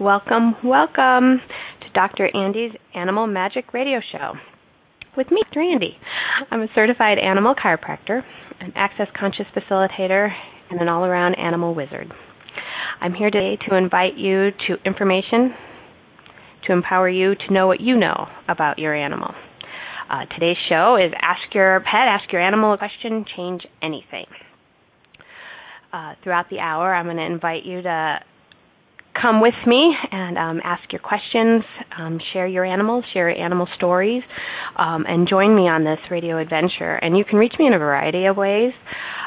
Welcome, welcome to Dr. Andy's Animal Magic Radio Show. With me, Dr. Andy. I'm a certified animal chiropractor, an access conscious facilitator, and an all around animal wizard. I'm here today to invite you to information to empower you to know what you know about your animal. Uh, today's show is Ask Your Pet, Ask Your Animal a Question, Change Anything. Uh, throughout the hour, I'm going to invite you to come with me and um, ask your questions, um, share your animals, share your animal stories, um, and join me on this radio adventure. And you can reach me in a variety of ways.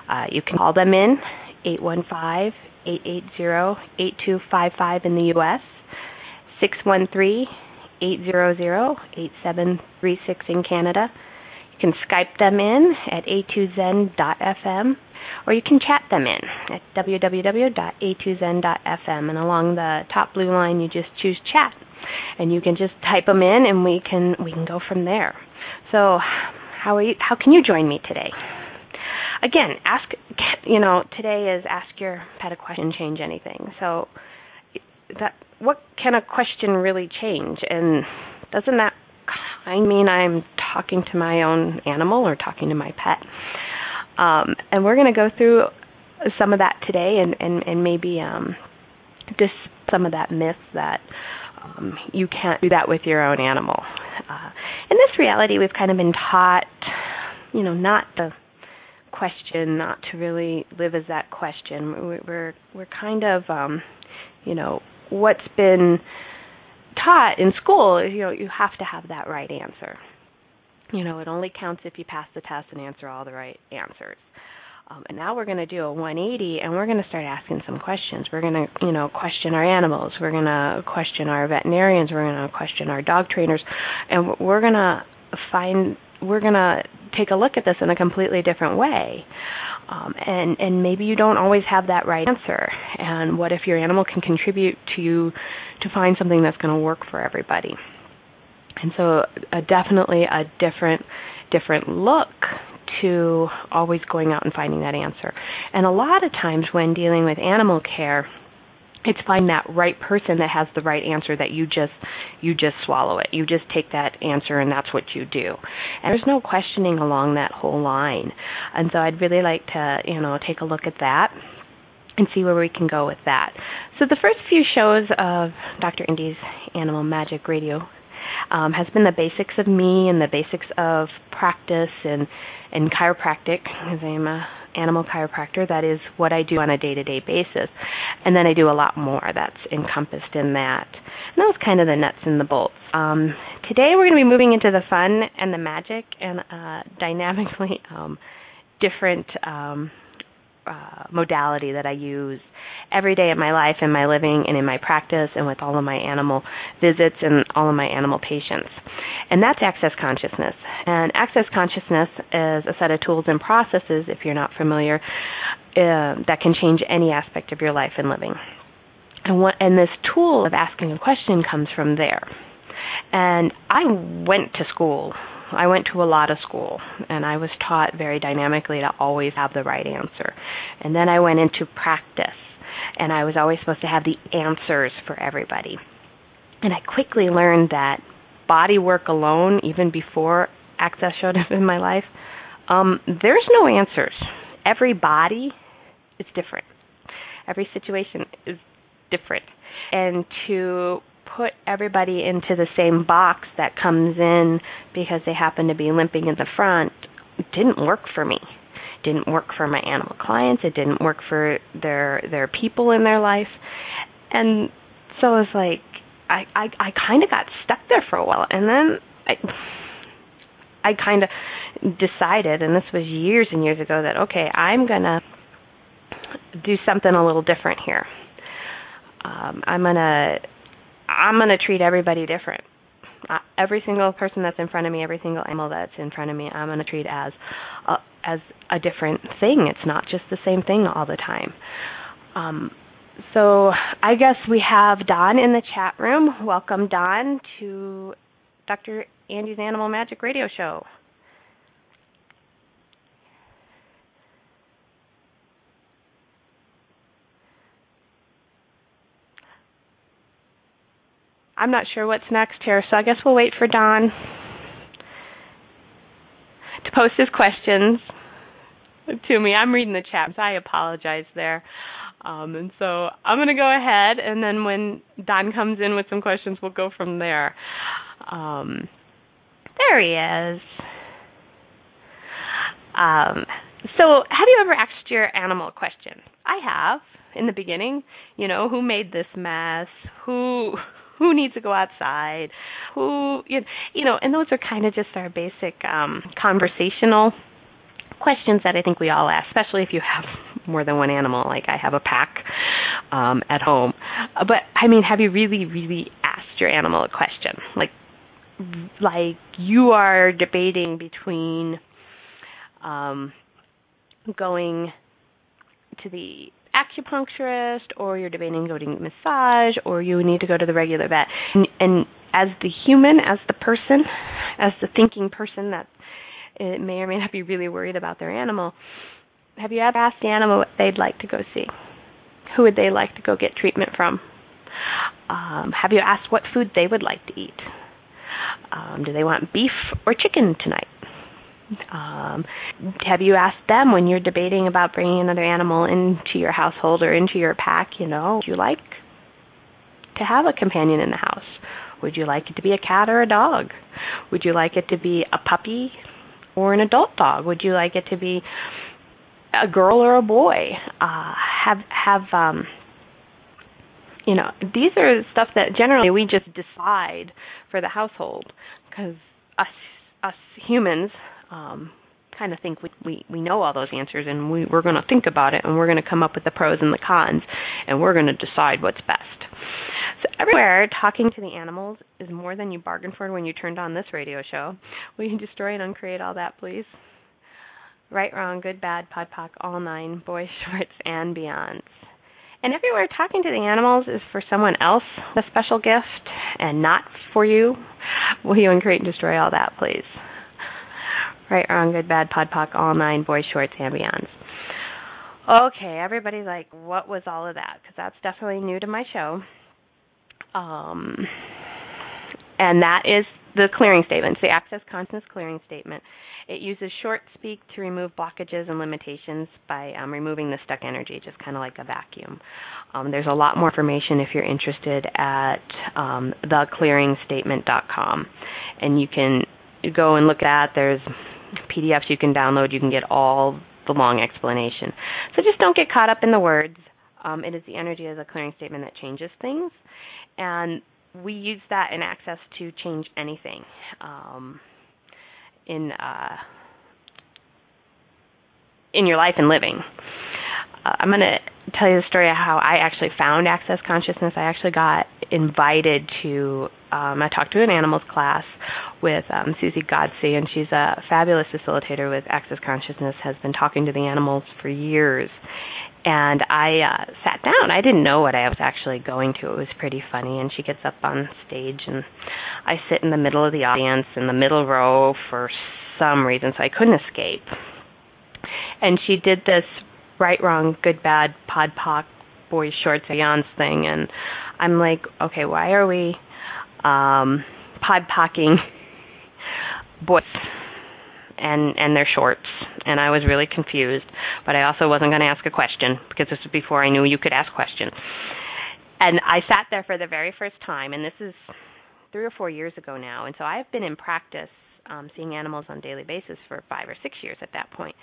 Uh, you can call them in 815 880 8255 in the U.S., 613 800 8736 in Canada. You can Skype them in at a2zen.fm or you can chat them in at www.a2zen.fm and along the top blue line you just choose chat and you can just type them in and we can we can go from there. So how are you, how can you join me today? Again, ask you know, today is ask your pet a question change anything. So that what can a question really change and doesn't that I mean I'm talking to my own animal or talking to my pet? Um, and we're going to go through some of that today and, and, and maybe um, just some of that myth that um, you can't do that with your own animal. Uh, in this reality, we've kind of been taught, you know, not the question, not to really live as that question. We're we're kind of, um, you know, what's been taught in school you know, you have to have that right answer you know, it only counts if you pass the test and answer all the right answers. Um, and now we're going to do a 180 and we're going to start asking some questions. We're going to, you know, question our animals. We're going to question our veterinarians. We're going to question our dog trainers. And we're going to find, we're going to take a look at this in a completely different way. Um, and and maybe you don't always have that right answer. And what if your animal can contribute to you to find something that's going to work for everybody? And so, uh, definitely a different different look to always going out and finding that answer. And a lot of times when dealing with animal care, it's finding that right person that has the right answer that you just you just swallow it. You just take that answer and that's what you do. And there's no questioning along that whole line. And so I'd really like to, you know, take a look at that and see where we can go with that. So the first few shows of Dr. Andy's Animal Magic Radio um, has been the basics of me and the basics of practice and and chiropractic because I'm a animal chiropractor. That is what I do on a day-to-day basis, and then I do a lot more that's encompassed in that. And that was kind of the nuts and the bolts. Um, today we're going to be moving into the fun and the magic and uh, dynamically um, different um, uh, modality that I use every day of my life in my living and in my practice and with all of my animal visits and all of my animal patients. And that's access consciousness. And access consciousness is a set of tools and processes, if you're not familiar, uh, that can change any aspect of your life and living. And, what, and this tool of asking a question comes from there. And I went to school I went to a lot of school and I was taught very dynamically to always have the right answer. And then I went into practice and I was always supposed to have the answers for everybody. And I quickly learned that body work alone, even before access showed up in my life, um, there's no answers. Every body is different. Every situation is different. And to put everybody into the same box that comes in because they happen to be limping in the front didn't work for me. Didn't work for my animal clients. It didn't work for their their people in their life. And so it was like i i i kind of got stuck there for a while. And then i i kind of decided and this was years and years ago that okay i'm going to do something a little different here. Um i'm going to I'm going to treat everybody different. Uh, every single person that's in front of me, every single animal that's in front of me, I'm going to treat as a, as a different thing. It's not just the same thing all the time. Um, so I guess we have Don in the chat room. Welcome, Don, to Dr. Andy's Animal Magic Radio Show. I'm not sure what's next here, so I guess we'll wait for Don to post his questions to me. I'm reading the chat, so I apologize there. Um, and so I'm going to go ahead, and then when Don comes in with some questions, we'll go from there. Um, there he is. Um, so, have you ever asked your animal a question? I have in the beginning. You know, who made this mess? Who who needs to go outside? Who you know, and those are kind of just our basic um, conversational questions that I think we all ask, especially if you have more than one animal. Like I have a pack um, at home. But I mean, have you really, really asked your animal a question? Like, like you are debating between um, going to the acupuncturist or you're debating going to massage or you need to go to the regular vet. And, and as the human as the person as the thinking person that it may or may not be really worried about their animal have you ever asked the animal what they'd like to go see? Who would they like to go get treatment from? Um, have you asked what food they would like to eat? Um, do they want beef or chicken tonight um, have you asked them when you're debating about bringing another animal into your household or into your pack? You know, would you like to have a companion in the house? Would you like it to be a cat or a dog? Would you like it to be a puppy or an adult dog? Would you like it to be a girl or a boy? Uh, have have um, you know these are stuff that generally we just decide for the household because us us humans um, kind of think we, we we know all those answers and we we're going to think about it and we're going to come up with the pros and the cons and we're going to decide what's best. So everywhere, talking to the animals is more than you bargained for when you turned on this radio show. Will you destroy and uncreate all that, please? Right, wrong, good, bad, podpoc, all nine, boys, shorts, and beyonds. And everywhere, talking to the animals is for someone else, a special gift, and not for you. Will you uncreate and destroy all that, please? Right, wrong, good, bad, pod, podpoc, all nine, boys, shorts, and beyonds. Okay, everybody's like, what was all of that? Because that's definitely new to my show. Um, and that is the clearing statement, the Access Consciousness Clearing Statement. It uses short speak to remove blockages and limitations by um, removing the stuck energy, just kind of like a vacuum. Um, there's a lot more information if you're interested at um, theclearingstatement.com, and you can go and look at. There's PDFs you can download. You can get all the long explanation. So just don't get caught up in the words. Um, it is the energy of the clearing statement that changes things, and we use that in access to change anything. Um, in uh, in your life and living. Uh, I'm going to tell you the story of how I actually found Access Consciousness. I actually got invited to. Um, I talked to an animals class with um, Susie Godsey, and she's a fabulous facilitator with Access Consciousness. Has been talking to the animals for years, and I uh, sat down. I didn't know what I was actually going to. It was pretty funny. And she gets up on stage, and I sit in the middle of the audience, in the middle row for some reason, so I couldn't escape. And she did this right, wrong, good, bad, pod, poc, boys, shorts, beyonds thing, and I'm like, okay, why are we um, pod pocking boys and and their shorts? And I was really confused, but I also wasn't going to ask a question because this was before I knew you could ask questions. And I sat there for the very first time, and this is three or four years ago now, and so I've been in practice um, seeing animals on a daily basis for five or six years at that point.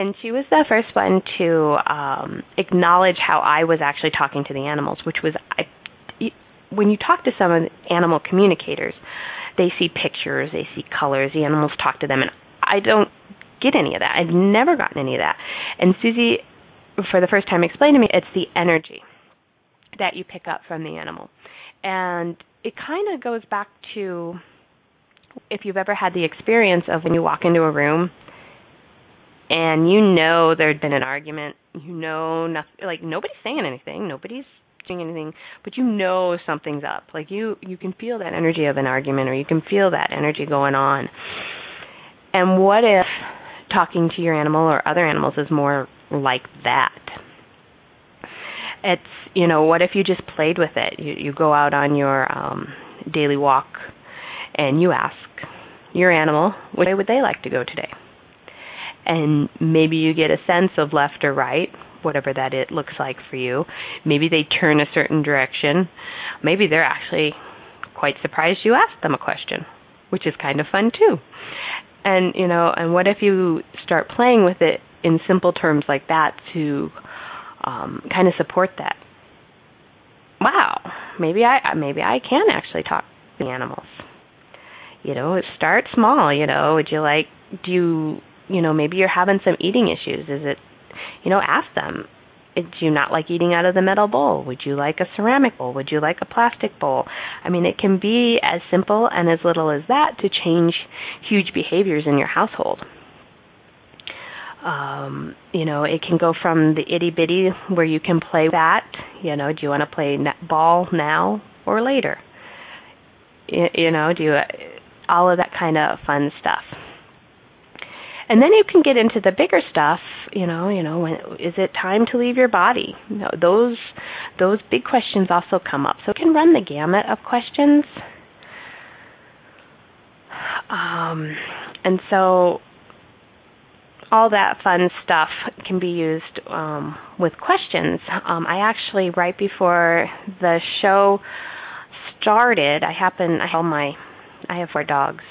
And she was the first one to um, acknowledge how I was actually talking to the animals, which was I, when you talk to some animal communicators, they see pictures, they see colors, the animals talk to them, and I don't get any of that. I've never gotten any of that. And Susie, for the first time, explained to me it's the energy that you pick up from the animal. And it kind of goes back to if you've ever had the experience of when you walk into a room and you know there'd been an argument, you know nothing like nobody's saying anything, nobody's doing anything, but you know something's up. Like you you can feel that energy of an argument or you can feel that energy going on. And what if talking to your animal or other animals is more like that? It's you know, what if you just played with it? You you go out on your um daily walk and you ask your animal way would they like to go today? And maybe you get a sense of left or right, whatever that it looks like for you. Maybe they turn a certain direction. Maybe they're actually quite surprised you asked them a question, which is kind of fun too. And you know, and what if you start playing with it in simple terms like that to um, kind of support that? Wow, maybe I maybe I can actually talk to the animals. You know, start small. You know, would you like? Do you you know maybe you're having some eating issues? Is it you know ask them do you not like eating out of the metal bowl? Would you like a ceramic bowl? Would you like a plastic bowl? I mean, it can be as simple and as little as that to change huge behaviors in your household. Um, you know, it can go from the itty bitty where you can play that. You know, do you want to play net ball now or later? You, you know, do you all of that kind of fun stuff. And then you can get into the bigger stuff, you know, you know, when is it time to leave your body? You know, those those big questions also come up. So it can run the gamut of questions. Um, and so all that fun stuff can be used um, with questions. Um, I actually, right before the show started, I happened, I held my, I have four dogs,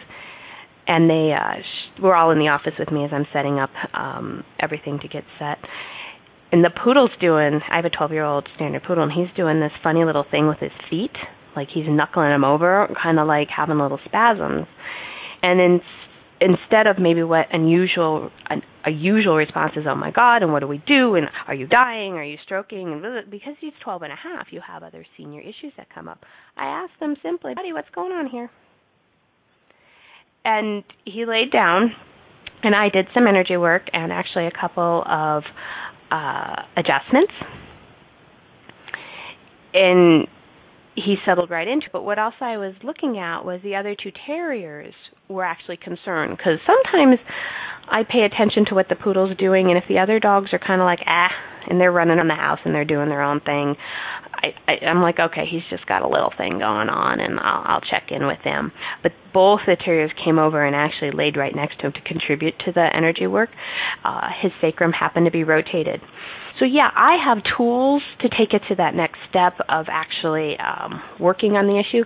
and they uh, were all in the office with me as I'm setting up um, everything to get set. And the poodle's doing, I have a 12 year old standard poodle, and he's doing this funny little thing with his feet. Like he's knuckling them over, kind of like having little spasms. And in instead of maybe what unusual an, a usual response is oh my god and what do we do and are you dying are you stroking because he's twelve and a half you have other senior issues that come up i asked them simply buddy what's going on here and he laid down and i did some energy work and actually a couple of uh adjustments. And he settled right into. But what else I was looking at was the other two terriers were actually concerned because sometimes I pay attention to what the poodle's doing, and if the other dogs are kind of like ah, and they're running around the house and they're doing their own thing, I, I I'm like okay, he's just got a little thing going on, and I'll, I'll check in with him. But both the terriers came over and actually laid right next to him to contribute to the energy work. Uh, his sacrum happened to be rotated. So yeah, I have tools to take it to that next step of actually um, working on the issue.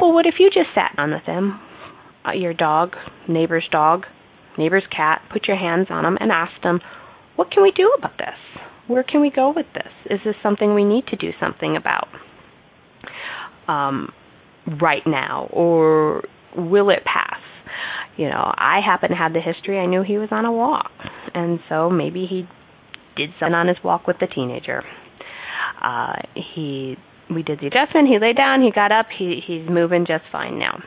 Well, what if you just sat down with them, uh, your dog, neighbor's dog, neighbor's cat, put your hands on them and ask them, what can we do about this? Where can we go with this? Is this something we need to do something about um, right now, or will it pass? You know, I happen to have the history. I knew he was on a walk, and so maybe he did something on his walk with the teenager. Uh, he we did the adjustment. He lay down. He got up. He he's moving just fine now.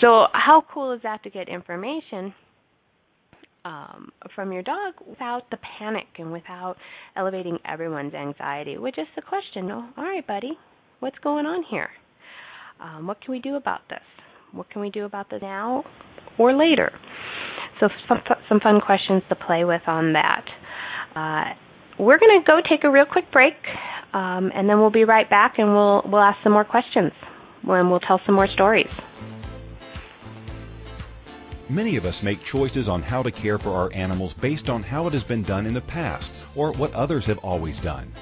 So how cool is that to get information um, from your dog without the panic and without elevating everyone's anxiety? With just the question, oh, all right, buddy, what's going on here? Um, what can we do about this? What can we do about this now or later? So some some fun questions to play with on that. Uh, we're going to go take a real quick break, um, and then we'll be right back, and we'll we'll ask some more questions, and we'll tell some more stories. Many of us make choices on how to care for our animals based on how it has been done in the past or what others have always done.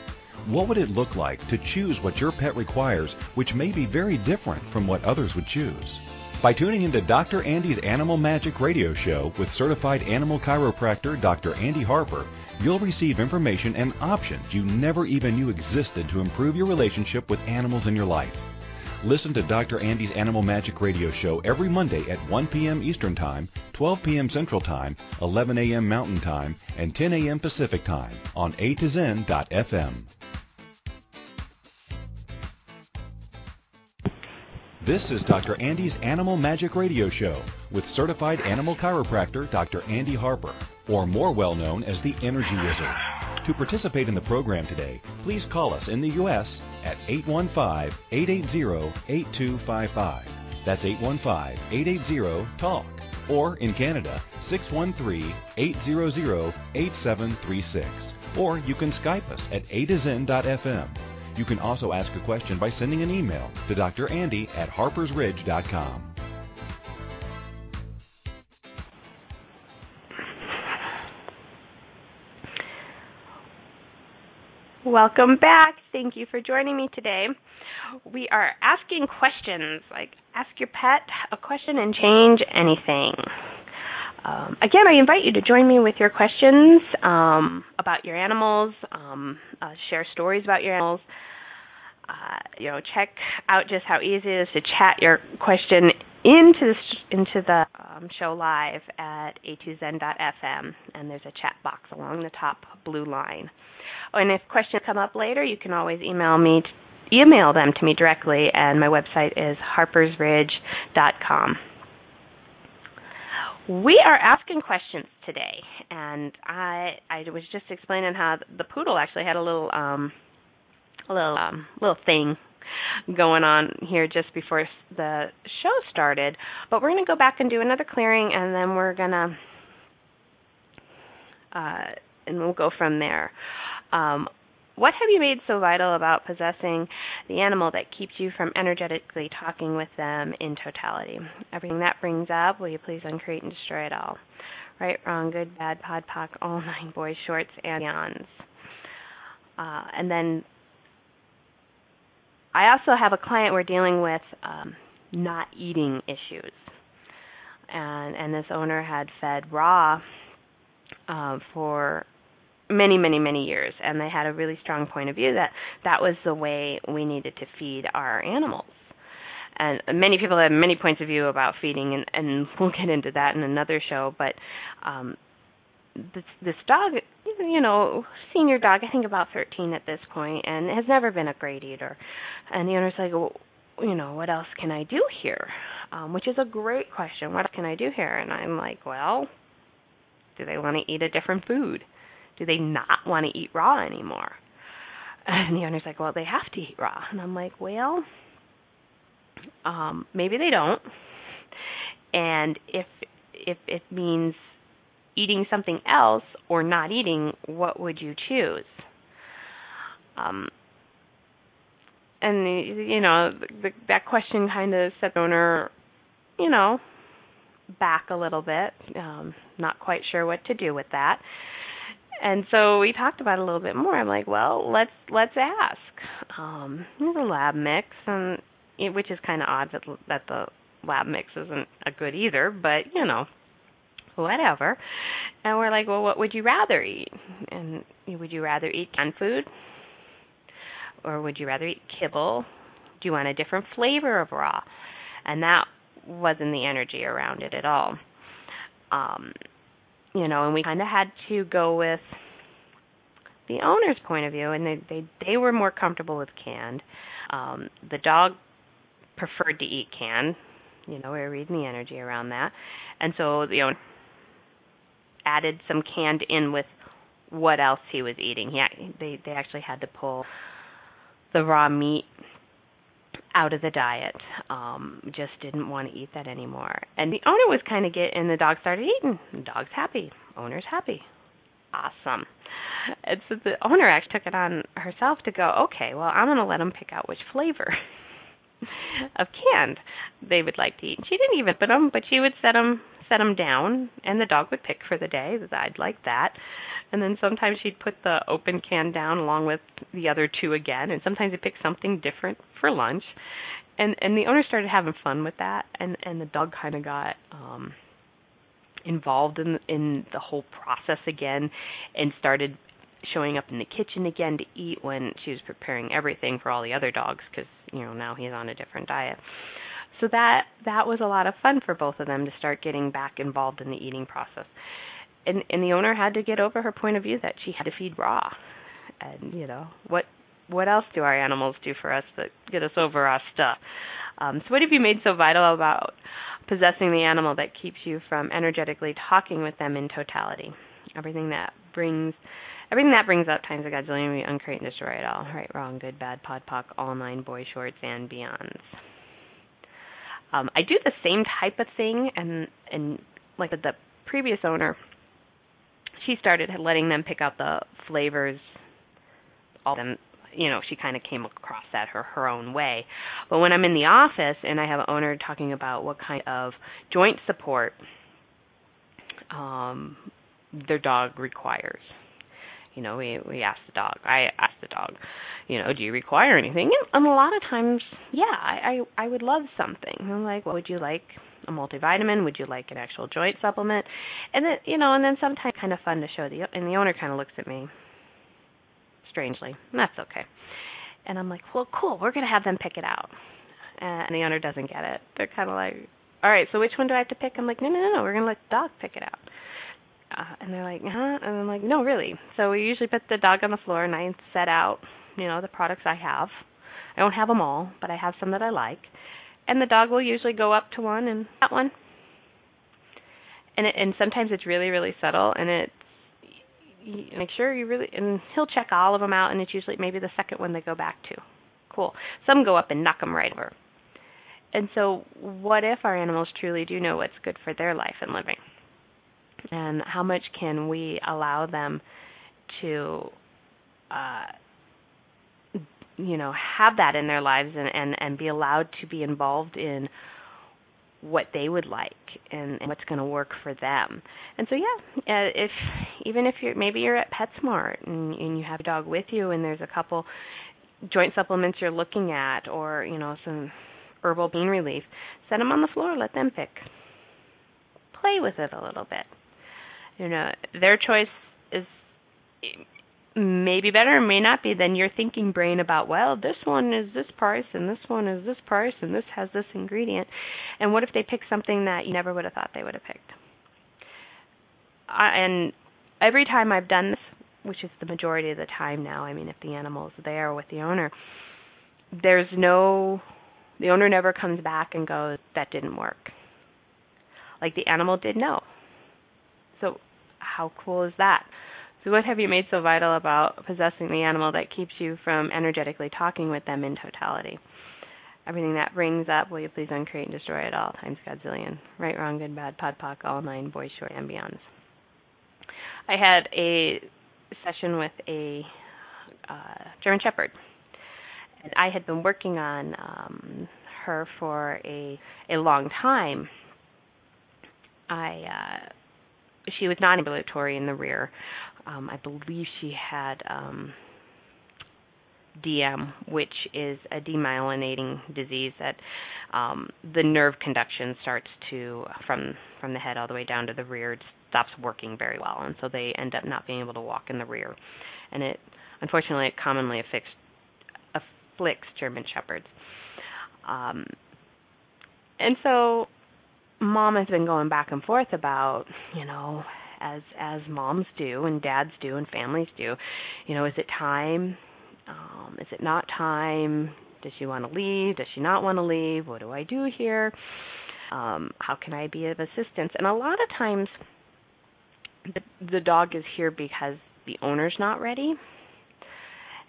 What would it look like to choose what your pet requires, which may be very different from what others would choose? By tuning into Dr. Andy's Animal Magic radio show with certified animal chiropractor Dr. Andy Harper, you'll receive information and options you never even knew existed to improve your relationship with animals in your life. Listen to Dr. Andy's Animal Magic radio show every Monday at 1 p.m. Eastern Time, 12 p.m. Central Time, 11 a.m. Mountain Time, and 10 a.m. Pacific Time on A to Zen.fm. This is Dr. Andy's Animal Magic Radio Show with certified animal chiropractor Dr. Andy Harper, or more well known as the Energy Wizard. To participate in the program today, please call us in the U.S. at 815-880-8255. That's 815-880-TALK. Or in Canada, 613-800-8736. Or you can Skype us at a to. You can also ask a question by sending an email to Dr. Andy at harpersridge.com. Welcome back. Thank you for joining me today. We are asking questions like ask your pet a question and change anything. Um, again, I invite you to join me with your questions um, about your animals, um, uh, share stories about your animals. Uh, you know, check out just how easy it is to chat your question into the into the um, show live at a2zen.fm, and there's a chat box along the top blue line. Oh, and if questions come up later, you can always email me, email them to me directly, and my website is harpersridge.com. We are asking questions today, and I I was just explaining how the poodle actually had a little um a little um little thing going on here just before the show started, but we're going to go back and do another clearing, and then we're going to uh and we'll go from there. Um, what have you made so vital about possessing the animal that keeps you from energetically talking with them in totality? Everything that brings up, will you please uncreate and destroy it all? Right, wrong, good, bad, pod, poc, all nine boys, shorts, and beyonds. Uh, and then I also have a client we're dealing with um, not eating issues. And, and this owner had fed raw uh, for many many many years and they had a really strong point of view that that was the way we needed to feed our animals. And many people have many points of view about feeding and and we'll get into that in another show but um this this dog you know senior dog i think about 13 at this point and has never been a great eater. And the owner's like well, you know what else can i do here? Um which is a great question. What can i do here? And i'm like well do they want to eat a different food do they not want to eat raw anymore? And the owner's like, well, they have to eat raw. And I'm like, well, um, maybe they don't. And if if it means eating something else or not eating, what would you choose? Um, and you know the, that question kind of set the owner, you know, back a little bit. Um, not quite sure what to do with that and so we talked about it a little bit more. I'm like, well, let's let's ask. Um, there's a lab mix, and it, which is kind of odd that that the lab mix isn't a good either, but you know, whatever. And we're like, well, what would you rather eat? And would you rather eat canned food, or would you rather eat kibble? Do you want a different flavor of raw? And that wasn't the energy around it at all. Um, you know, and we kind of had to go with the owner's point of view, and they they they were more comfortable with canned. Um, the dog preferred to eat canned. You know, we were reading the energy around that, and so the owner added some canned in with what else he was eating. He they they actually had to pull the raw meat out of the diet. Um, just didn't want to eat that anymore. And the owner was kind of get, and the dog started eating. The dog's happy. Owner's happy. Awesome. And so the owner actually took it on herself to go. Okay, well, I'm going to let them pick out which flavor of canned they would like to eat. She didn't even put them, but she would set them set them down, and the dog would pick for the day. I'd like that and then sometimes she'd put the open can down along with the other two again. And sometimes he'd pick something different for lunch. And and the owner started having fun with that. And and the dog kind of got um involved in in the whole process again and started showing up in the kitchen again to eat when she was preparing everything for all the other dogs because you know now he's on a different diet. So that that was a lot of fun for both of them to start getting back involved in the eating process and and the owner had to get over her point of view that she had to feed raw and you know what what else do our animals do for us that get us over our stuff Um, so, what have you made so vital about possessing the animal that keeps you from energetically talking with them in totality? Everything that brings everything that brings up times a godzillion, we uncreate and destroy it all. Right, wrong, good, bad, pod, poc, all nine, boy shorts, and beyonds. Um, I do the same type of thing, and and like the previous owner, she started letting them pick out the flavors. All them, you know, she kind of came across that her her own way. But when I'm in the office and I have an owner talking about what kind of joint support um, their dog requires, you know, we we ask the dog. I ask the dog, you know, do you require anything? And a lot of times, yeah, I I, I would love something. I'm like, what would you like? A multivitamin? Would you like an actual joint supplement? And then, you know, and then sometimes kind of fun to show the and the owner kind of looks at me strangely. That's okay. And I'm like, well, cool. We're gonna have them pick it out. And the owner doesn't get it. They're kind of like, all right, so which one do I have to pick? I'm like, no, no, no, no. We're gonna let the dog pick it out uh, and they're like, huh? And I'm like, no, really. So we usually put the dog on the floor, and I set out, you know, the products I have. I don't have them all, but I have some that I like. And the dog will usually go up to one and that one. And it, and sometimes it's really really subtle, and it's you make sure you really and he'll check all of them out, and it's usually maybe the second one they go back to. Cool. Some go up and knock them right over. And so, what if our animals truly do know what's good for their life and living? and how much can we allow them to uh, you know have that in their lives and, and and be allowed to be involved in what they would like and, and what's going to work for them. And so yeah, uh, if even if you're maybe you're at PetSmart and, and you have a dog with you and there's a couple joint supplements you're looking at or you know some herbal pain relief, set them on the floor, let them pick. Play with it a little bit you know their choice is maybe better or may not be than your thinking brain about well this one is this price and this one is this price and this has this ingredient. And what if they pick something that you never would have thought they would have picked? I, and every time i've done this which is the majority of the time now i mean if the animal is there with the owner there's no the owner never comes back and goes that didn't work. Like the animal did know. So how cool is that? So, what have you made so vital about possessing the animal that keeps you from energetically talking with them in totality? Everything that brings up, will you please uncreate and destroy it all times Godzillion? Right, wrong, good, bad, pod, poc, all nine, boys, short, and beyonds. I had a session with a uh, German Shepherd, and I had been working on um, her for a a long time. I uh, she was non-ambulatory in the rear. Um, I believe she had um, DM, which is a demyelinating disease that um, the nerve conduction starts to from from the head all the way down to the rear it stops working very well, and so they end up not being able to walk in the rear, and it unfortunately it commonly afflicts afflicts German shepherds. Um, and so mom has been going back and forth about, you know, as as moms do and dads do and families do, you know, is it time? Um, is it not time? Does she want to leave? Does she not want to leave? What do I do here? Um, how can I be of assistance? And a lot of times, the the dog is here because the owner's not ready.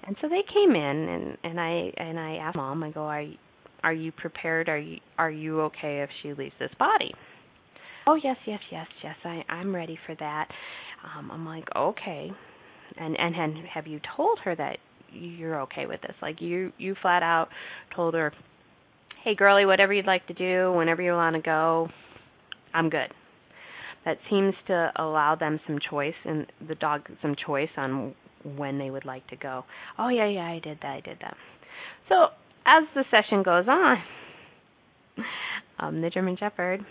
And so they came in and and I and I asked mom, I go, I are you prepared? Are you are you okay if she leaves this body? Oh yes, yes, yes, yes. I I'm ready for that. Um, I'm like okay, and and and have you told her that you're okay with this? Like you you flat out told her, hey girlie, whatever you'd like to do, whenever you want to go, I'm good. That seems to allow them some choice and the dog some choice on when they would like to go. Oh yeah, yeah, I did that, I did that. So as the session goes on, um, the German Shepherd,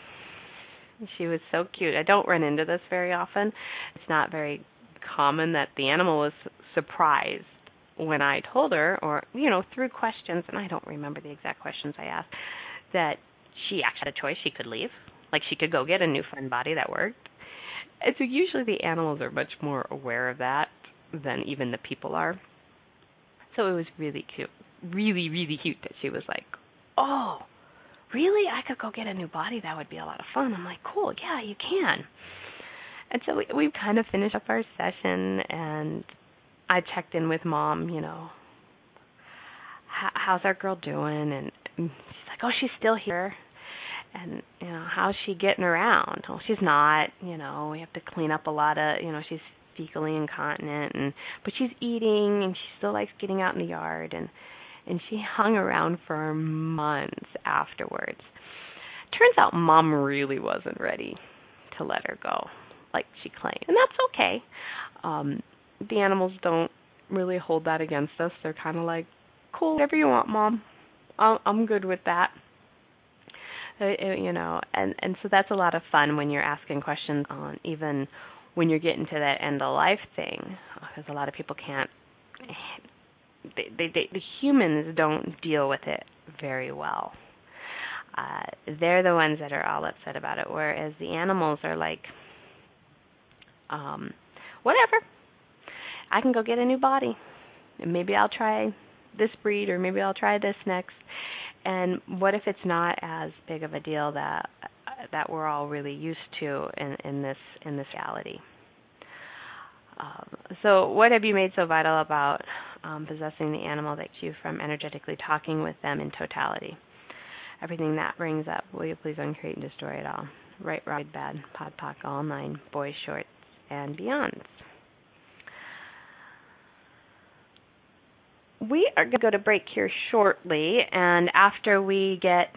she was so cute. I don't run into this very often. It's not very common that the animal was surprised when I told her, or you know, through questions, and I don't remember the exact questions I asked, that she actually had a choice. She could leave, like she could go get a new fun body that worked. And so usually the animals are much more aware of that than even the people are. So it was really cute really, really cute that she was like, "Oh, really? I could go get a new body. That would be a lot of fun. I'm like, cool. Yeah, you can. And so we we kind of finished up our session, and I checked in with mom. You know, how's our girl doing? And she's like, oh, she's still here. And you know, how's she getting around? Well, she's not. You know, we have to clean up a lot of. You know, she's fecally incontinent, and but she's eating, and she still likes getting out in the yard, and and she hung around for months afterwards. Turns out mom really wasn't ready to let her go like she claimed. And that's okay. Um the animals don't really hold that against us. They're kind of like, "Cool, whatever you want, mom. I'm good with that." Uh, uh, you know, and and so that's a lot of fun when you're asking questions on even when you're getting to that end of life thing because a lot of people can't they, they, they the humans don't deal with it very well. Uh, they're the ones that are all upset about it, whereas the animals are like, um, whatever. I can go get a new body, and maybe I'll try this breed, or maybe I'll try this next. And what if it's not as big of a deal that that we're all really used to in, in this in this reality? Um, so, what have you made so vital about um, possessing the animal that you from energetically talking with them in totality? Everything that brings up, will you please uncreate and destroy it all? Right, right, bad, pod, poc, all nine, boys, shorts, and beyonds. We are going to go to break here shortly, and after we get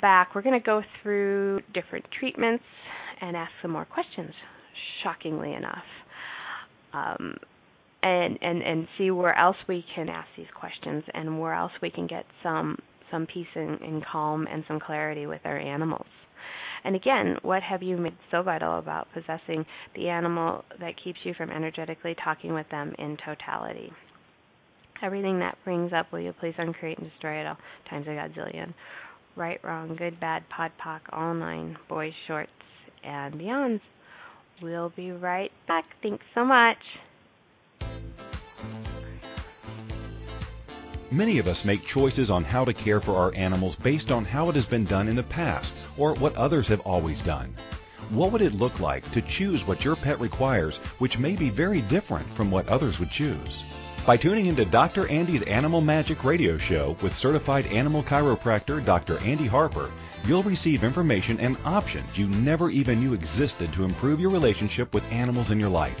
back, we're going to go through different treatments and ask some more questions, shockingly enough um, and and and see where else we can ask these questions and where else we can get some some peace and, and calm and some clarity with our animals. And again, what have you made so vital about possessing the animal that keeps you from energetically talking with them in totality? Everything that brings up, will you please uncreate and destroy it all times a godzillion? Right, wrong, good, bad, pod, poc, all nine, boys, shorts, and beyonds. We'll be right back. Thanks so much. Many of us make choices on how to care for our animals based on how it has been done in the past or what others have always done. What would it look like to choose what your pet requires, which may be very different from what others would choose? By tuning into Dr. Andy's Animal Magic radio show with certified animal chiropractor Dr. Andy Harper, you'll receive information and options you never even knew existed to improve your relationship with animals in your life.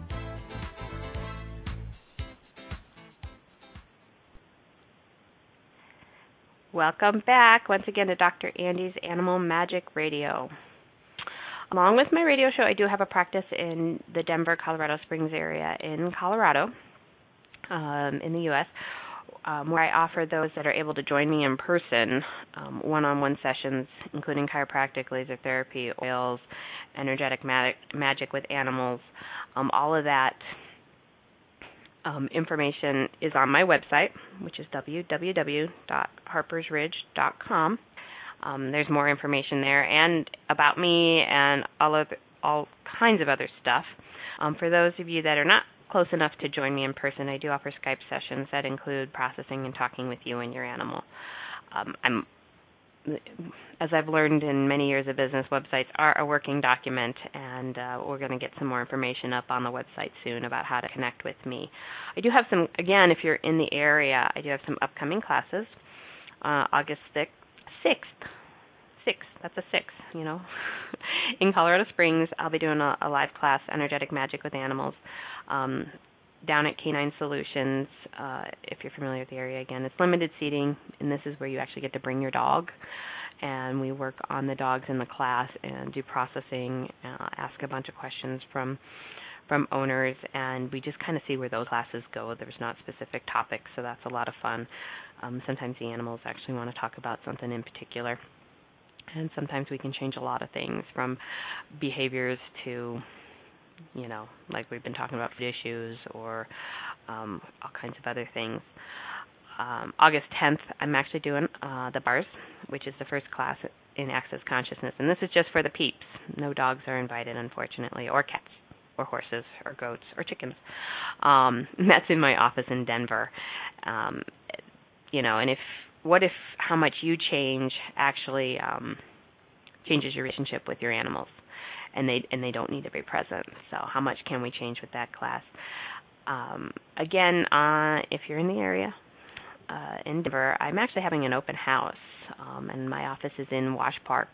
Welcome back once again to Dr. Andy's Animal Magic Radio. Along with my radio show, I do have a practice in the Denver, Colorado Springs area in Colorado, um, in the U.S um, where I offer those that are able to join me in person um, one-on-one sessions, including chiropractic, laser therapy, oils, energetic magic, magic with animals. Um, all of that um, information is on my website, which is www.harpersridge.com. Um, there's more information there and about me and all of all kinds of other stuff. Um, for those of you that are not close enough to join me in person, I do offer Skype sessions that include processing and talking with you and your animal. Um, I'm as I've learned in many years of business, websites are a working document, and uh, we're going to get some more information up on the website soon about how to connect with me. I do have some, again, if you're in the area, I do have some upcoming classes. Uh, August 6th, 6th, 6th, that's a 6, you know. in Colorado Springs, I'll be doing a, a live class, Energetic Magic with Animals um, down at Canine Solutions, uh, if you're familiar with the area, again, it's limited seating, and this is where you actually get to bring your dog. And we work on the dogs in the class and do processing, uh, ask a bunch of questions from from owners, and we just kind of see where those classes go. There's not specific topics, so that's a lot of fun. Um, sometimes the animals actually want to talk about something in particular, and sometimes we can change a lot of things from behaviors to you know, like we've been talking about food issues or um, all kinds of other things. Um, August 10th, I'm actually doing uh, the bars, which is the first class in Access Consciousness, and this is just for the peeps. No dogs are invited, unfortunately, or cats, or horses, or goats, or chickens. Um, that's in my office in Denver. Um, you know, and if what if how much you change actually um, changes your relationship with your animals? And they and they don't need to be present. So how much can we change with that class? Um, again, uh, if you're in the area uh, in Denver, I'm actually having an open house, um, and my office is in Wash Park,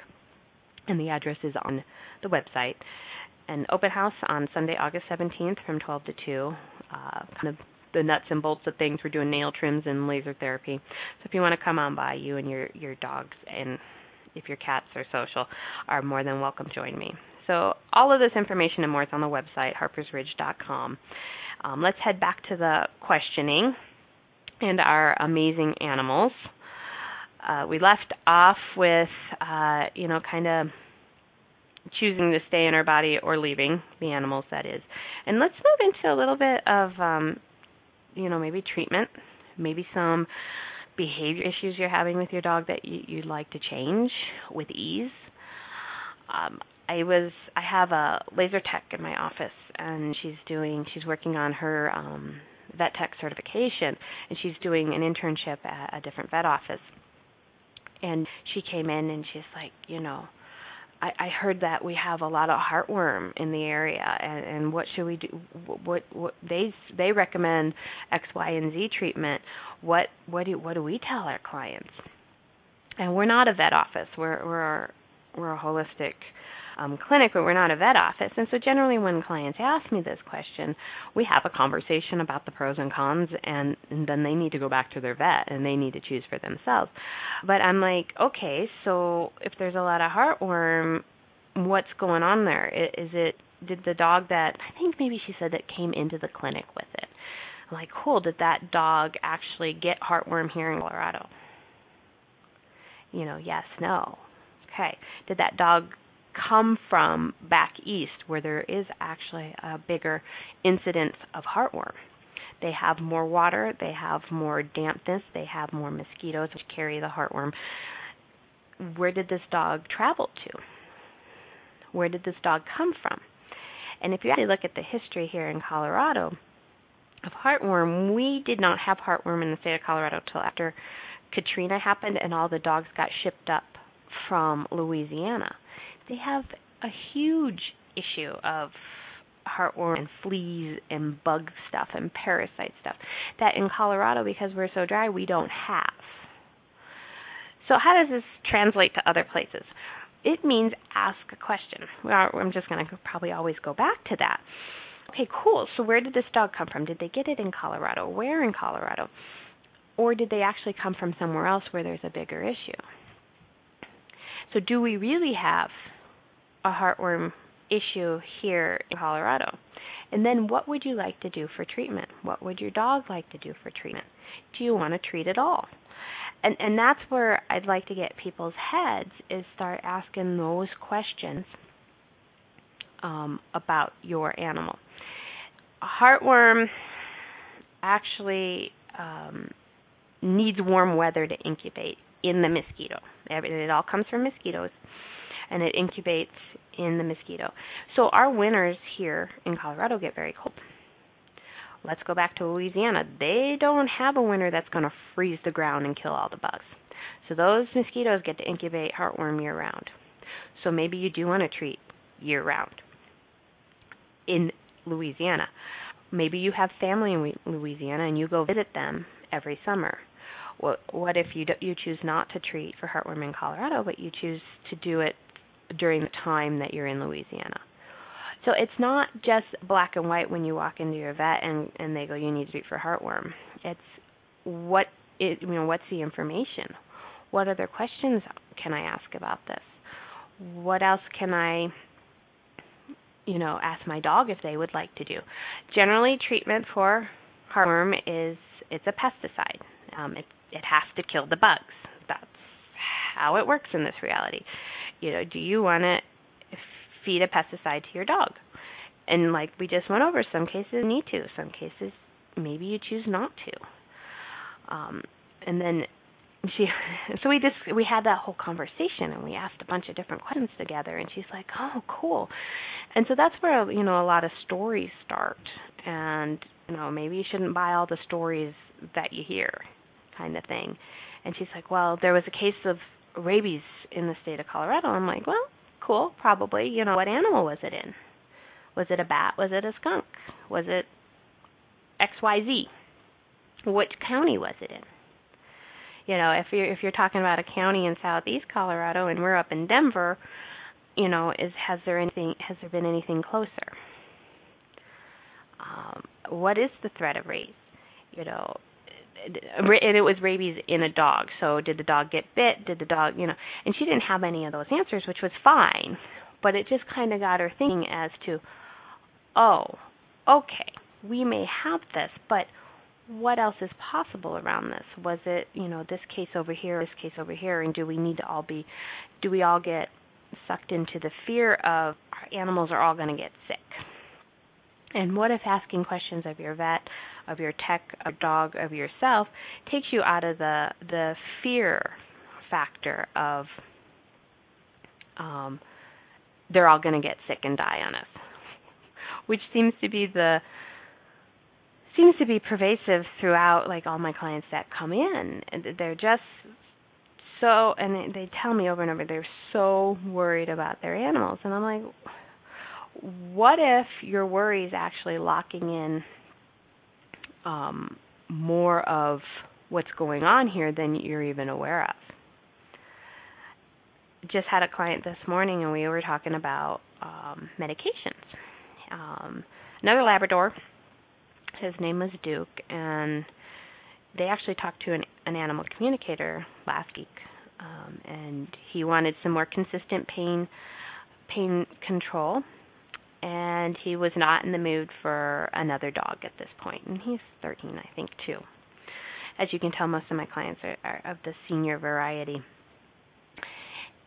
and the address is on the website. An open house on Sunday, August 17th, from 12 to 2. Uh, kind of the nuts and bolts of things. We're doing nail trims and laser therapy. So if you want to come on by, you and your your dogs and if your cats are social, are more than welcome to join me. So all of this information and more is on the website, harpersridge.com. Um, let's head back to the questioning and our amazing animals. Uh, we left off with, uh, you know, kind of choosing to stay in our body or leaving the animals, that is. And let's move into a little bit of, um, you know, maybe treatment, maybe some behavior issues you're having with your dog that you, would like to change with ease. Um, I was I have a laser tech in my office and she's doing she's working on her um vet tech certification and she's doing an internship at a different vet office. And she came in and she's like, you know, I, I heard that we have a lot of heartworm in the area, and, and what should we do? What, what they they recommend X, Y, and Z treatment. What what do what do we tell our clients? And we're not a vet office. We're we're we're a holistic um, clinic, but we're not a vet office. And so generally, when clients ask me this question, we have a conversation about the pros and cons, and, and then they need to go back to their vet and they need to choose for themselves. But I'm like, okay, so if there's a lot of heartworm, what's going on there? Is it did the dog that I think maybe she said that came into the clinic with it? I'm like, cool. Did that dog actually get heartworm here in Colorado? You know, yes, no. Okay. Did that dog come from back east where there is actually a bigger incidence of heartworm. They have more water, they have more dampness, they have more mosquitoes which carry the heartworm. Where did this dog travel to? Where did this dog come from? And if you actually look at the history here in Colorado of heartworm, we did not have heartworm in the state of Colorado until after Katrina happened and all the dogs got shipped up from Louisiana they have a huge issue of heartworm and fleas and bug stuff and parasite stuff that in Colorado because we're so dry we don't have. So how does this translate to other places? It means ask a question. I'm just going to probably always go back to that. Okay, cool. So where did this dog come from? Did they get it in Colorado? Where in Colorado? Or did they actually come from somewhere else where there's a bigger issue? So do we really have a heartworm issue here in Colorado? And then what would you like to do for treatment? What would your dog like to do for treatment? Do you want to treat at all? And and that's where I'd like to get people's heads is start asking those questions um, about your animal. Heartworm actually um, needs warm weather to incubate in the mosquito. It all comes from mosquitoes and it incubates in the mosquito. So our winters here in Colorado get very cold. Let's go back to Louisiana. They don't have a winter that's going to freeze the ground and kill all the bugs. So those mosquitoes get to incubate heartworm year round. So maybe you do want to treat year round in Louisiana. Maybe you have family in Louisiana and you go visit them every summer. What what if you do, you choose not to treat for heartworm in Colorado, but you choose to do it during the time that you're in Louisiana. So it's not just black and white when you walk into your vet and and they go you need to treat for heartworm. It's what it you know what's the information? What other questions can I ask about this? What else can I you know ask my dog if they would like to do? Generally treatment for heartworm is it's a pesticide. Um, it it has to kill the bugs. That's how it works in this reality. You know, do you want to feed a pesticide to your dog? And like we just went over, some cases you need to, some cases maybe you choose not to. Um, and then she so we just we had that whole conversation and we asked a bunch of different questions together and she's like oh cool and so that's where you know a lot of stories start and you know maybe you shouldn't buy all the stories that you hear kind of thing. And she's like, well, there was a case of rabies in the state of Colorado. I'm like, well, cool, probably. You know, what animal was it in? Was it a bat? Was it a skunk? Was it XYZ? Which county was it in? You know, if you're if you're talking about a county in southeast Colorado and we're up in Denver, you know, is has there anything has there been anything closer? Um, what is the threat of rabies? You know, and it was rabies in a dog. So did the dog get bit? Did the dog, you know? And she didn't have any of those answers, which was fine. But it just kind of got her thinking as to, oh, okay, we may have this, but what else is possible around this? Was it, you know, this case over here, this case over here, and do we need to all be, do we all get sucked into the fear of our animals are all going to get sick? And what if asking questions of your vet of your tech, of dog, of yourself takes you out of the the fear factor of um, they're all going to get sick and die on us, which seems to be the seems to be pervasive throughout like all my clients that come in. And they're just so and they tell me over and over they're so worried about their animals. And I'm like what if your worry is actually locking in um, more of what's going on here than you're even aware of. Just had a client this morning, and we were talking about um, medications. Um, another Labrador, his name was Duke, and they actually talked to an, an animal communicator last week, um, and he wanted some more consistent pain pain control and he was not in the mood for another dog at this point and he's 13 i think too as you can tell most of my clients are, are of the senior variety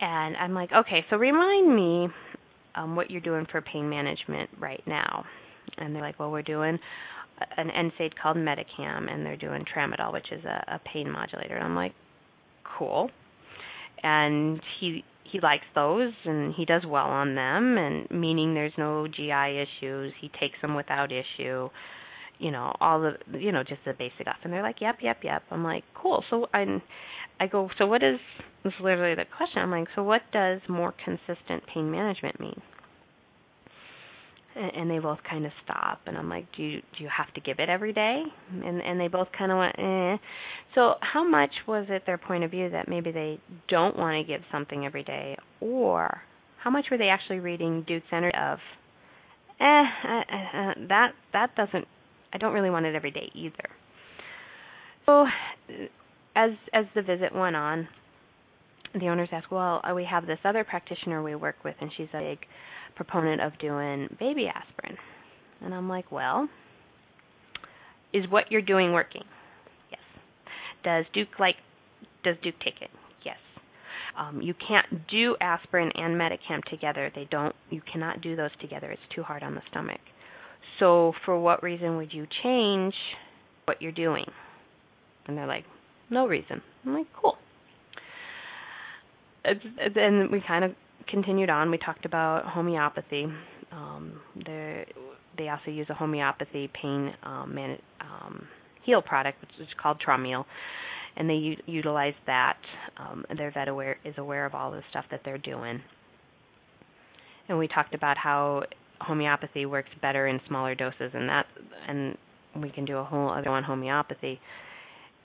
and i'm like okay so remind me um, what you're doing for pain management right now and they're like well we're doing an NSAID called Metacam, and they're doing Tramadol, which is a, a pain modulator. And I'm like, cool. And he he likes those and he does well on them and meaning there's no GI issues. He takes them without issue. You know, all the you know, just the basic stuff. And they're like, Yep, yep, yep. I'm like, Cool. So I I go, So what is this is literally the question. I'm like, So what does more consistent pain management mean? And they both kind of stop and I'm like, "Do you do you have to give it every day?" And and they both kind of went, "Eh." So, how much was it their point of view that maybe they don't want to give something every day or how much were they actually reading Duke Center of eh that that doesn't I don't really want it every day either. So, as as the visit went on, the owners asked, "Well, we have this other practitioner we work with and she's a big proponent of doing baby aspirin. And I'm like, well, is what you're doing working? Yes. Does Duke like does Duke take it? Yes. Um, you can't do aspirin and Metacam together. They don't you cannot do those together. It's too hard on the stomach. So for what reason would you change what you're doing? And they're like, no reason. I'm like, cool. Then we kind of continued on, we talked about homeopathy. Um, they also use a homeopathy pain um, man, um, heal product, which is called Traumeel, and they u- utilize that. Um, their vet aware is aware of all the stuff that they're doing. And we talked about how homeopathy works better in smaller doses, and that, and we can do a whole other one homeopathy.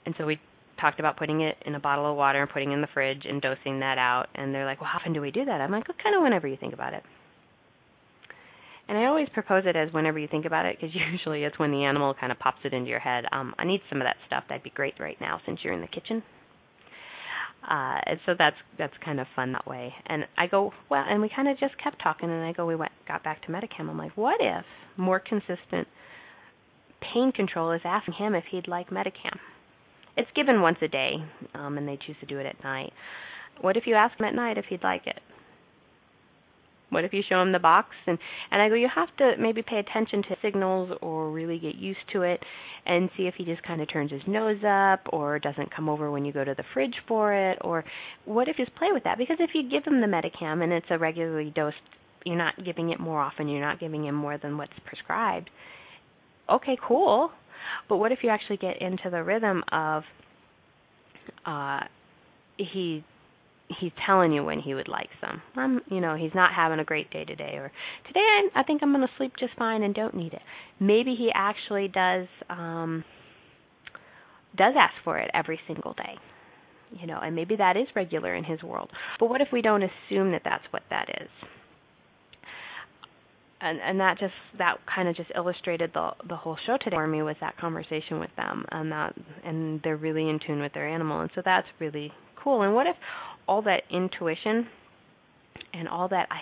And so we talked about putting it in a bottle of water and putting it in the fridge and dosing that out. And they're like, well, how often do we do that? I'm like, well, kind of whenever you think about it. And I always propose it as whenever you think about it, because usually it's when the animal kind of pops it into your head. Um, I need some of that stuff. That'd be great right now since you're in the kitchen. Uh, and so that's that's kind of fun that way. And I go well, and we kind of just kept talking, and I go we went got back to Metacam. I'm like, what if more consistent pain control is asking him if he'd like Metacam? It's given once a day, um, and they choose to do it at night. What if you ask him at night if he'd like it? What if you show him the box? And and I go you have to maybe pay attention to signals or really get used to it and see if he just kind of turns his nose up or doesn't come over when you go to the fridge for it. Or what if you just play with that? Because if you give him the Metacam and it's a regularly dosed you're not giving it more often you're not giving him more than what's prescribed. Okay cool but what if you actually get into the rhythm of uh he he's telling you when he would like some. I'm, you know, he's not having a great day today, or today I, I think I'm going to sleep just fine and don't need it. Maybe he actually does um, does ask for it every single day, you know, and maybe that is regular in his world. But what if we don't assume that that's what that is? And and that just that kind of just illustrated the the whole show today for me with that conversation with them and that and they're really in tune with their animal and so that's really cool. And what if all that intuition and all that I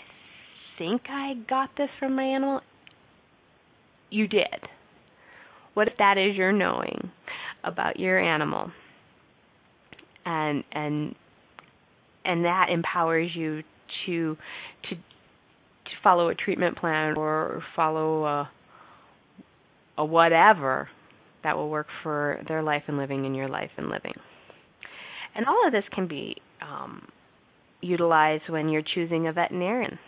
think I got this from my animal, you did. What if that is your knowing about your animal? And and and that empowers you to to follow a treatment plan or follow a a whatever that will work for their life and living and your life and living. And all of this can be um, utilized when you're choosing a veterinarian,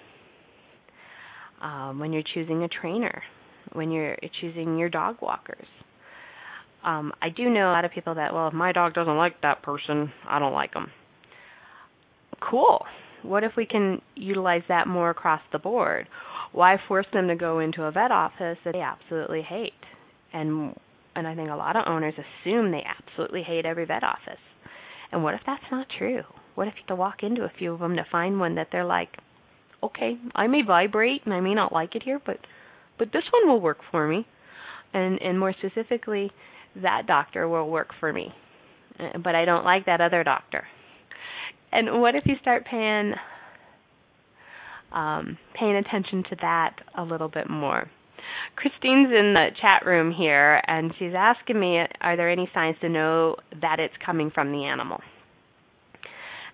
um, when you're choosing a trainer, when you're choosing your dog walkers. Um, I do know a lot of people that, well, if my dog doesn't like that person, I don't like them. Cool. What if we can utilize that more across the board? Why force them to go into a vet office that they absolutely hate? And and I think a lot of owners assume they absolutely hate every vet office. And what if that's not true? What if you have to walk into a few of them to find one that they're like, okay, I may vibrate and I may not like it here, but but this one will work for me. And and more specifically, that doctor will work for me. Uh, but I don't like that other doctor. And what if you start paying um, paying attention to that a little bit more? Christine's in the chat room here, and she's asking me, are there any signs to know that it's coming from the animal?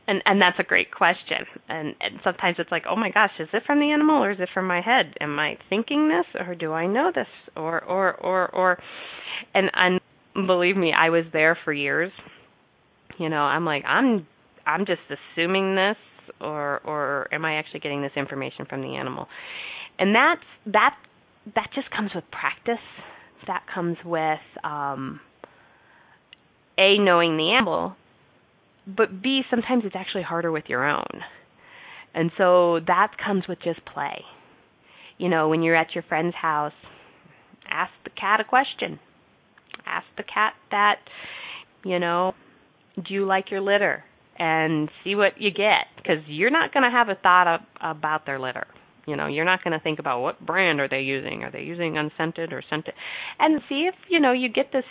And and that's a great question. And, and sometimes it's like, oh my gosh, is it from the animal or is it from my head? Am I thinking this or do I know this or or or or? And and believe me, I was there for years. You know, I'm like, I'm I'm just assuming this or or am I actually getting this information from the animal? And that's that that just comes with practice. That comes with um, a knowing the animal, but b sometimes it's actually harder with your own, and so that comes with just play. You know, when you're at your friend's house, ask the cat a question. Ask the cat that, you know, do you like your litter? And see what you get, because you're not going to have a thought about their litter you know, you're not going to think about what brand are they using? Are they using unscented or scented? And see if you know you get this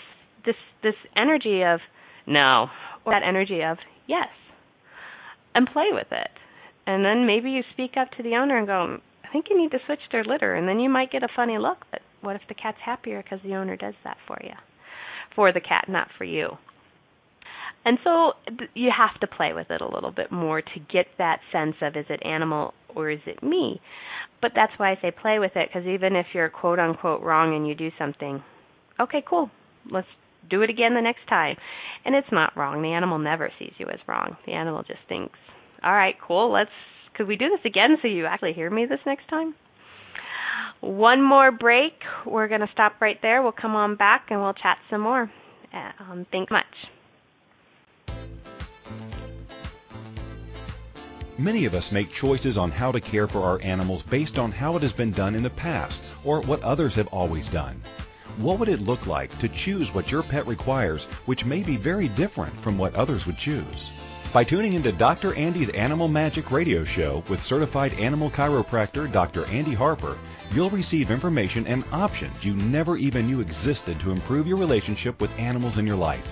this this energy of no, or that energy of yes, and play with it. And then maybe you speak up to the owner and go, I think you need to switch their litter, and then you might get a funny look. But what if the cat's happier because the owner does that for you, for the cat, not for you? And so you have to play with it a little bit more to get that sense of is it animal or is it me? But that's why I say play with it because even if you're quote unquote wrong and you do something, okay, cool, let's do it again the next time. And it's not wrong. The animal never sees you as wrong. The animal just thinks, all right, cool, let's, could we do this again so you actually hear me this next time? One more break. We're going to stop right there. We'll come on back and we'll chat some more. Um, thanks much. Many of us make choices on how to care for our animals based on how it has been done in the past or what others have always done. What would it look like to choose what your pet requires, which may be very different from what others would choose? By tuning into Dr. Andy's Animal Magic radio show with certified animal chiropractor Dr. Andy Harper, you'll receive information and options you never even knew existed to improve your relationship with animals in your life.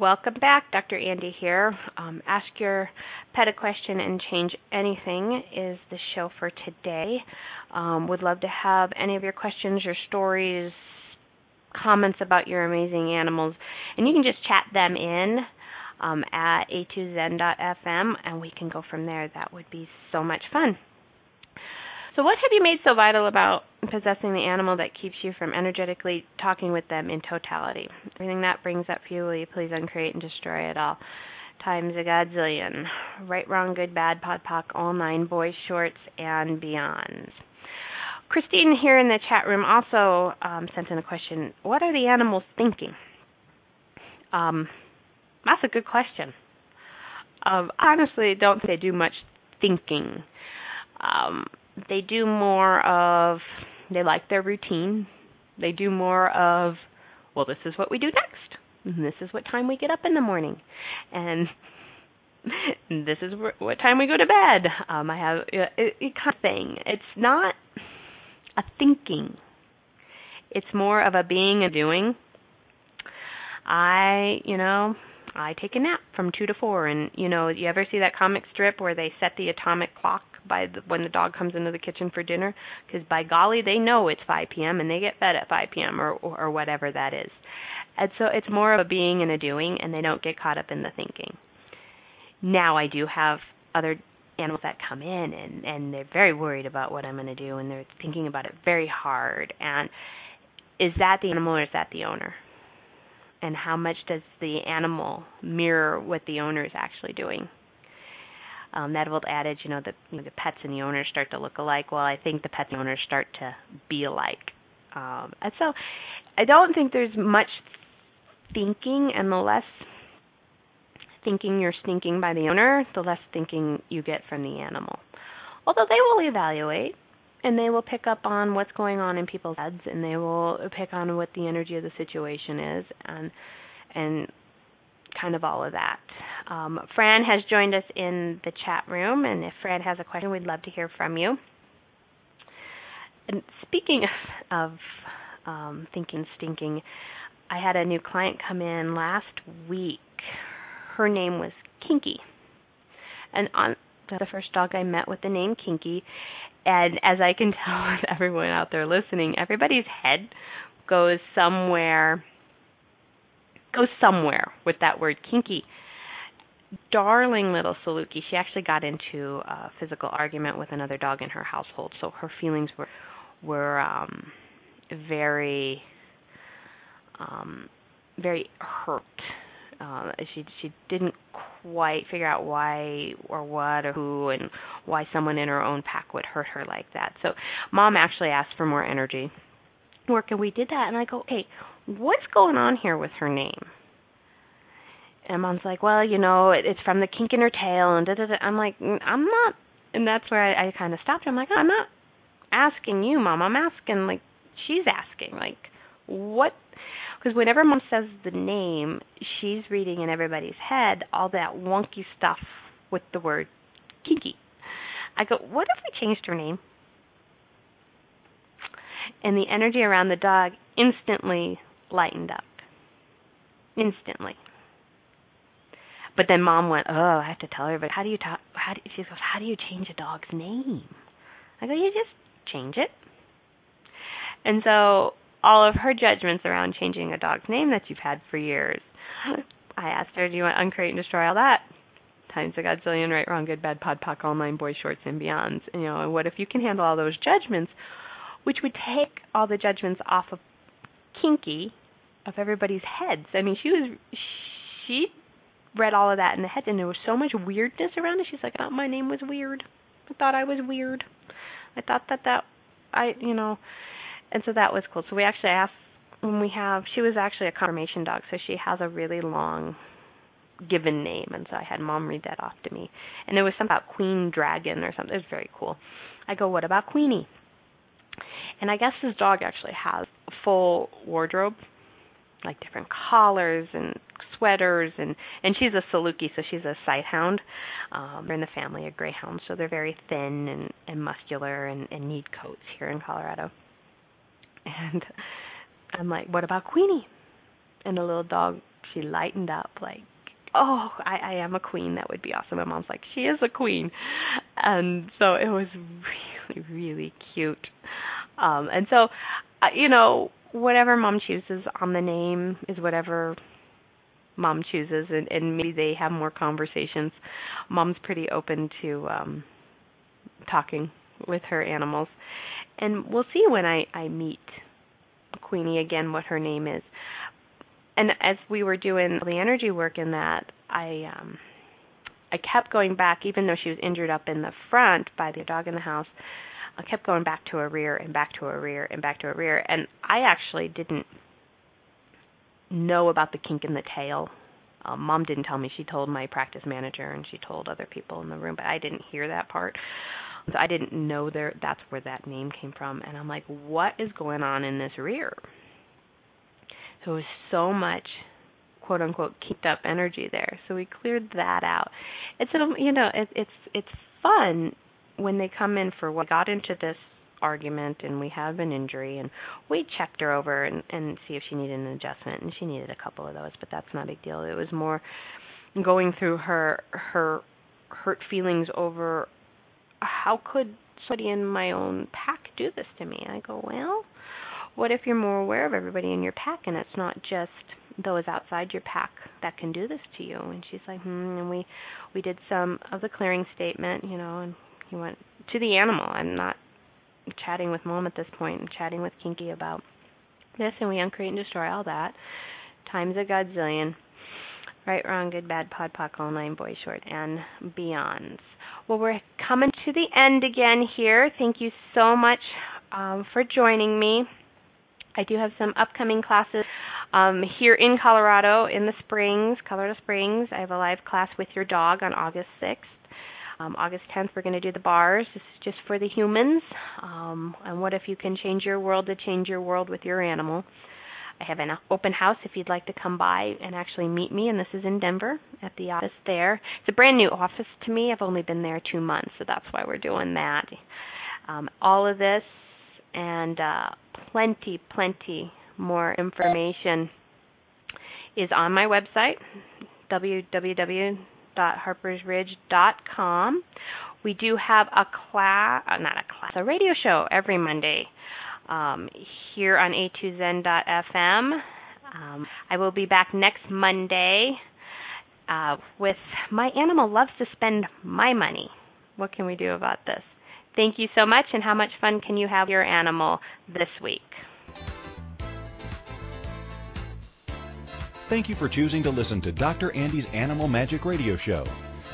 Welcome back, Dr. Andy here. Um, ask your pet a question and change anything is the show for today. Um, would love to have any of your questions, your stories, comments about your amazing animals, and you can just chat them in um, at a2zen.fm, and we can go from there. That would be so much fun. So, what have you made so vital about possessing the animal that keeps you from energetically talking with them in totality? Everything that brings up for you, will you please uncreate and destroy it all? Times a godzillion. Right, wrong, good, bad, pod, poc, all nine, boys, shorts, and beyonds. Christine here in the chat room also um, sent in a question. What are the animals thinking? Um, that's a good question. Um, honestly, don't they do much thinking. Um, they do more of they like their routine. They do more of well, this is what we do next. And this is what time we get up in the morning, and this is what time we go to bed. Um, I have it, it kind of thing. It's not a thinking. It's more of a being and doing. I, you know, I take a nap from two to four, and you know, you ever see that comic strip where they set the atomic clock by the, when the dog comes into the kitchen for dinner because by golly they know it's 5 p.m. and they get fed at 5 p.m. or, or whatever that is. And so it's more of a being and a doing and they don't get caught up in the thinking. Now I do have other animals that come in and and they're very worried about what I'm going to do and they're thinking about it very hard and is that the animal or is that the owner? And how much does the animal mirror what the owner is actually doing? Um, that old adage, you know, that you know, the pets and the owners start to look alike. Well, I think the pets and owners start to be alike. Um, and so I don't think there's much thinking, and the less thinking you're stinking by the owner, the less thinking you get from the animal. Although they will evaluate and they will pick up on what's going on in people's heads and they will pick on what the energy of the situation is and and kind of all of that. Um, Fran has joined us in the chat room, and if Fran has a question, we'd love to hear from you. And speaking of, of um, thinking stinking, I had a new client come in last week. Her name was Kinky, and on the first dog I met with the name Kinky. And as I can tell with everyone out there listening, everybody's head goes somewhere goes somewhere with that word kinky. Darling little Saluki, she actually got into a physical argument with another dog in her household, so her feelings were were um very um very hurt. Uh, she she didn't quite figure out why or what or who and why someone in her own pack would hurt her like that. So mom actually asked for more energy work and we did that and I go, "Hey, what's going on here with her name?" And mom's like, "Well, you know, it, it's from the kink in her tail and da da da." I'm like, "I'm not," and that's where I, I kind of stopped. I'm like, "I'm not asking you, mom. I'm asking like she's asking like what." Because whenever mom says the name, she's reading in everybody's head all that wonky stuff with the word kinky. I go, "What if we changed her name?" and the energy around the dog instantly lightened up. Instantly. But then mom went, "Oh, I have to tell her, but how do you talk how do she goes, "How do you change a dog's name?" I go, "You just change it. And so all of her judgments around changing a dog's name that you've had for years. I asked her, Do you want to uncreate and destroy all that? Times a godzillion, right, wrong, good, bad, pod, poc, all nine, boys, shorts, and beyonds. You know, what if you can handle all those judgments, which would take all the judgments off of Kinky, of everybody's heads. I mean, she was she read all of that in the head, and there was so much weirdness around it. She's like, thought my name was weird. I thought I was weird. I thought that that I, you know, and so that was cool. So we actually asked when we have. She was actually a confirmation dog, so she has a really long given name, and so I had mom read that off to me. And there was something about Queen Dragon or something. It was very cool. I go, what about Queenie? And I guess this dog actually has a full wardrobe, like different collars and sweaters and and she's a Saluki, so she's a sight hound. Um, they're in the family of greyhounds, so they're very thin and and muscular and, and need coats here in Colorado. And I'm like, what about Queenie? And the little dog, she lightened up like, oh, I, I am a queen. That would be awesome. And mom's like, she is a queen. And so it was really, really cute. Um, and so, uh, you know, whatever mom chooses on the name is whatever mom chooses and, and maybe they have more conversations. Mom's pretty open to um talking with her animals. And we'll see when I, I meet Queenie again what her name is. And as we were doing the energy work in that, I um I kept going back even though she was injured up in the front by the dog in the house. I kept going back to a rear and back to a rear and back to a rear and I actually didn't know about the kink in the tail. Um, Mom didn't tell me. She told my practice manager and she told other people in the room, but I didn't hear that part. So I didn't know there that's where that name came from. And I'm like, what is going on in this rear? So it was so much quote unquote kicked up energy there. So we cleared that out. It's you know, it, it's it's fun when they come in for what got into this argument and we have an injury and we checked her over and and see if she needed an adjustment and she needed a couple of those but that's not a big deal. It was more going through her her hurt feelings over how could somebody in my own pack do this to me? I go well what if you're more aware of everybody in your pack and it's not just those outside your pack that can do this to you? And she's like hmm and we we did some of the clearing statement you know and he went to the animal. I'm not chatting with mom at this point. I'm chatting with kinky about this and we uncreate and destroy all that. Times a godzillion. Right wrong good bad pod poc all nine boy short and beyonds. Well we're coming to the end again here. Thank you so much um, for joining me. I do have some upcoming classes um, here in colorado in the springs colorado springs. I have a live class with your dog on august 6th um, August 10th, we're going to do the bars. This is just for the humans. Um, and what if you can change your world to change your world with your animal? I have an open house if you'd like to come by and actually meet me, and this is in Denver at the office there. It's a brand new office to me. I've only been there two months, so that's why we're doing that. Um, all of this and uh, plenty, plenty more information is on my website, www www.harpersridge.com. We do have a class, uh, not a class, a radio show every Monday um, here on a2zen.fm. Um, I will be back next Monday uh, with My Animal Loves to Spend My Money. What can we do about this? Thank you so much, and how much fun can you have your animal this week? Thank you for choosing to listen to Dr. Andy's Animal Magic Radio Show.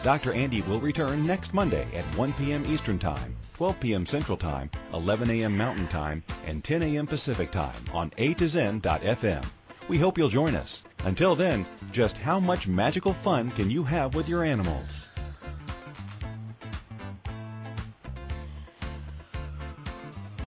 Dr. Andy will return next Monday at 1 p.m. Eastern Time, 12 p.m. Central Time, 11 a.m. Mountain Time, and 10 a.m. Pacific Time on A to Zen.fm. We hope you'll join us. Until then, just how much magical fun can you have with your animals?